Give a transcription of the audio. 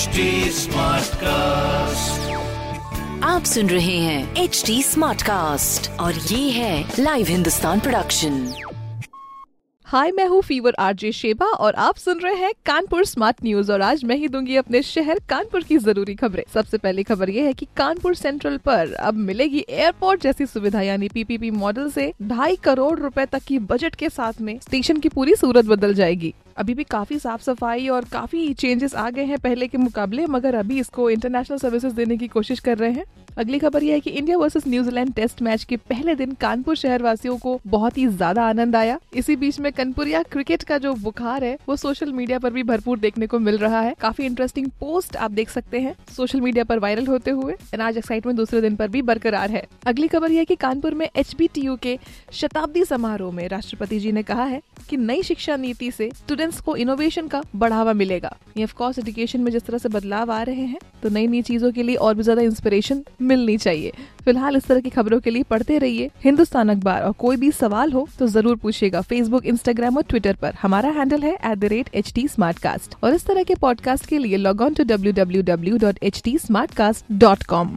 HD cast आप सुन रहे हैं एच डी स्मार्ट कास्ट और ये है लाइव हिंदुस्तान प्रोडक्शन हाय मैं हूँ फीवर आरजे शेबा और आप सुन रहे हैं कानपुर स्मार्ट न्यूज़ और आज मैं ही दूँगी अपने शहर कानपुर की ज़रूरी खबरें। सबसे पहली खबर ये है कि कानपुर सेंट्रल पर अब मिलेगी एयरपोर्ट जैसी सुविधा यानी पीपीपी मॉडल से ढाई करोड़ रुपए तक की बजट के साथ में स्टेशन की पूरी सूरत बदल जाएगी। अभी भी काफ़ी साफ़ सफ़ाई और काफ़ी चेंजेस आ गए हैं पहले के मुकाबले, मगर अभी इसको इंटरनेशनल सर्विसेज़ देने की कोशिश कर रहे हैं। अगली खबर यह है कि India versus New Zealand test match के पहले दिन कानपुर शहर वासियों को बहुत ही ज़्यादा आनंद आया। इसी बीच में कनपुरिया क्रिकेट का जो बुखार है, वो सोशल मीडिया पर भी भरपूर देखने को मिल रहा है। काफ़ी इंटरेस्टिंग पोस्ट आप देख सकते हैं सोशल मीडिया पर वायरल होते हुए। आज एक्साइटमेंट दूसरे दिन पर भी बरकरार है। अगली खबर यह की कानपुर में एचबीटीयू के शताब्दी समारोह में राष्ट्रपति जी ने कहा है की नई शिक्षा नीति से स्टूडेंट्स को इनोवेशन का बढ़ावा मिलेगा। ये ऑफकोर्स एजुकेशन में जिस तरह से बदलाव आ रहे हैं तो नई नई चीज़ों के लिए और भी ज़्यादा इंस्पिरेशन मिलनी चाहिए। फ़िलहाल इस तरह की खबरों के लिए पढ़ते रहिए हिंदुस्तान अखबार। और कोई भी सवाल हो तो ज़रूर पूछिएगा फेसबुक इंस्टाग्राम और ट्विटर पर। हमारा हैंडल है एट और इस तरह के पॉडकास्ट के लिए log on to W W W dot H T Smartcast dot com